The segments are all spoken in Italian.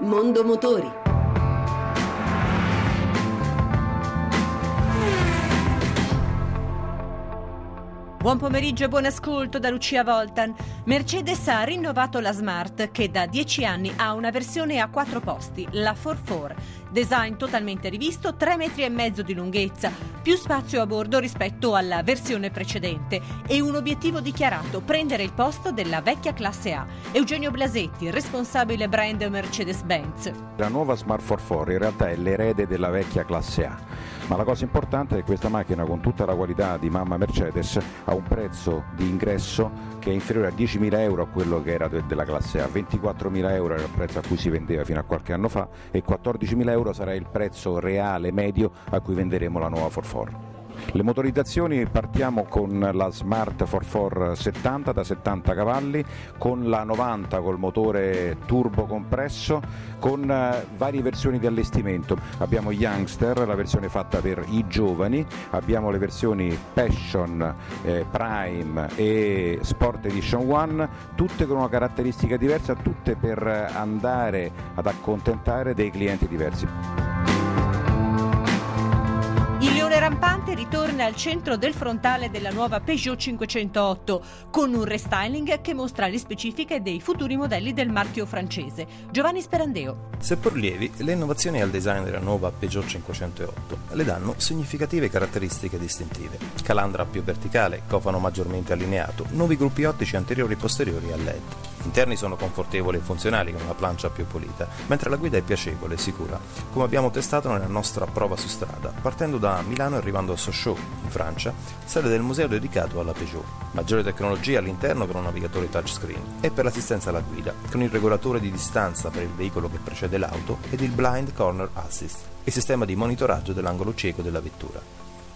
Mondo Motori. Buon pomeriggio e buon ascolto da Lucia Voltan. Mercedes ha rinnovato la Smart che da 10 anni ha una versione a quattro posti, la 4 Design totalmente rivisto, 3 metri di lunghezza, più spazio a bordo rispetto alla versione precedente e un obiettivo dichiarato, prendere il posto della vecchia classe A. Eugenio Blasetti, responsabile brand Mercedes-Benz. La nuova Smart 44 in realtà è l'erede della vecchia classe A, ma la cosa importante è che questa macchina con tutta la qualità di mamma Mercedes ha un prezzo di ingresso che è inferiore a 10.000 euro a quello che era della classe A, 24.000 euro era il prezzo a cui si vendeva fino a qualche anno fa e 14.000 euro sarà il prezzo reale medio a cui venderemo la nuova Forfor. Le motorizzazioni partiamo con la Smart 44 70 da 70 cavalli, con la 90 col motore turbo compresso, con eh, varie versioni di allestimento. Abbiamo Youngster, la versione fatta per i giovani, abbiamo le versioni Passion, eh, Prime e Sport Edition One, tutte con una caratteristica diversa, tutte per andare ad accontentare dei clienti diversi. Rampante ritorna al centro del frontale della nuova Peugeot 508 con un restyling che mostra le specifiche dei futuri modelli del marchio francese. Giovanni Sperandeo. Seppur lievi, le innovazioni al design della nuova Peugeot 508 le danno significative caratteristiche distintive. Calandra più verticale, cofano maggiormente allineato, nuovi gruppi ottici anteriori e posteriori a LED. Interni sono confortevoli e funzionali con una plancia più pulita, mentre la guida è piacevole e sicura, come abbiamo testato nella nostra prova su strada, partendo da Milano e arrivando a Sochaux, in Francia, sede del museo dedicato alla Peugeot. Maggiore tecnologia all'interno con un navigatore touchscreen e per l'assistenza alla guida, con il regolatore di distanza per il veicolo che precede l'auto ed il Blind Corner Assist, il sistema di monitoraggio dell'angolo cieco della vettura.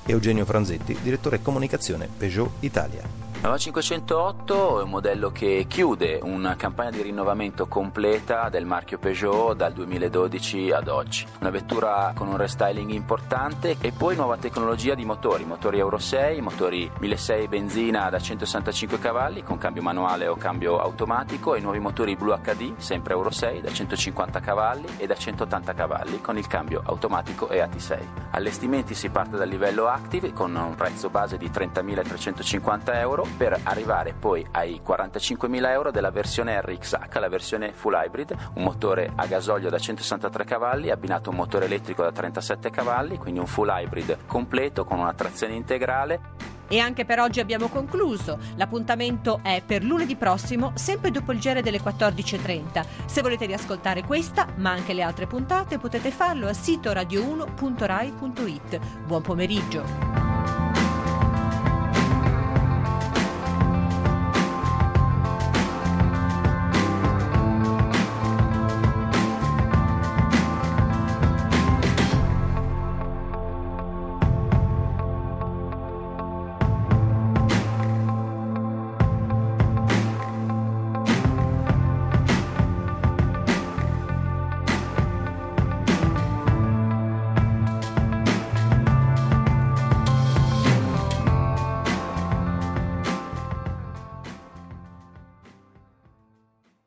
Eugenio Franzetti, direttore comunicazione Peugeot Italia. La 508 è un modello che chiude una campagna di rinnovamento completa del marchio Peugeot dal 2012 ad oggi. Una vettura con un restyling importante e poi nuova tecnologia di motori, motori Euro 6, motori 1600 benzina da 165 cavalli con cambio manuale o cambio automatico e nuovi motori Blue HD, sempre Euro 6, da 150 cavalli e da 180 cavalli con il cambio automatico e AT6. Allestimenti si parte dal livello Active con un prezzo base di 30.350 euro per arrivare poi ai 45.000 euro della versione RXH, la versione full hybrid, un motore a gasolio da 163 cavalli abbinato a un motore elettrico da 37 cavalli, quindi un full hybrid completo con una trazione integrale. E anche per oggi abbiamo concluso. L'appuntamento è per lunedì prossimo, sempre dopo il gere delle 14.30. Se volete riascoltare questa, ma anche le altre puntate, potete farlo al sito radio1.rai.it. Buon pomeriggio.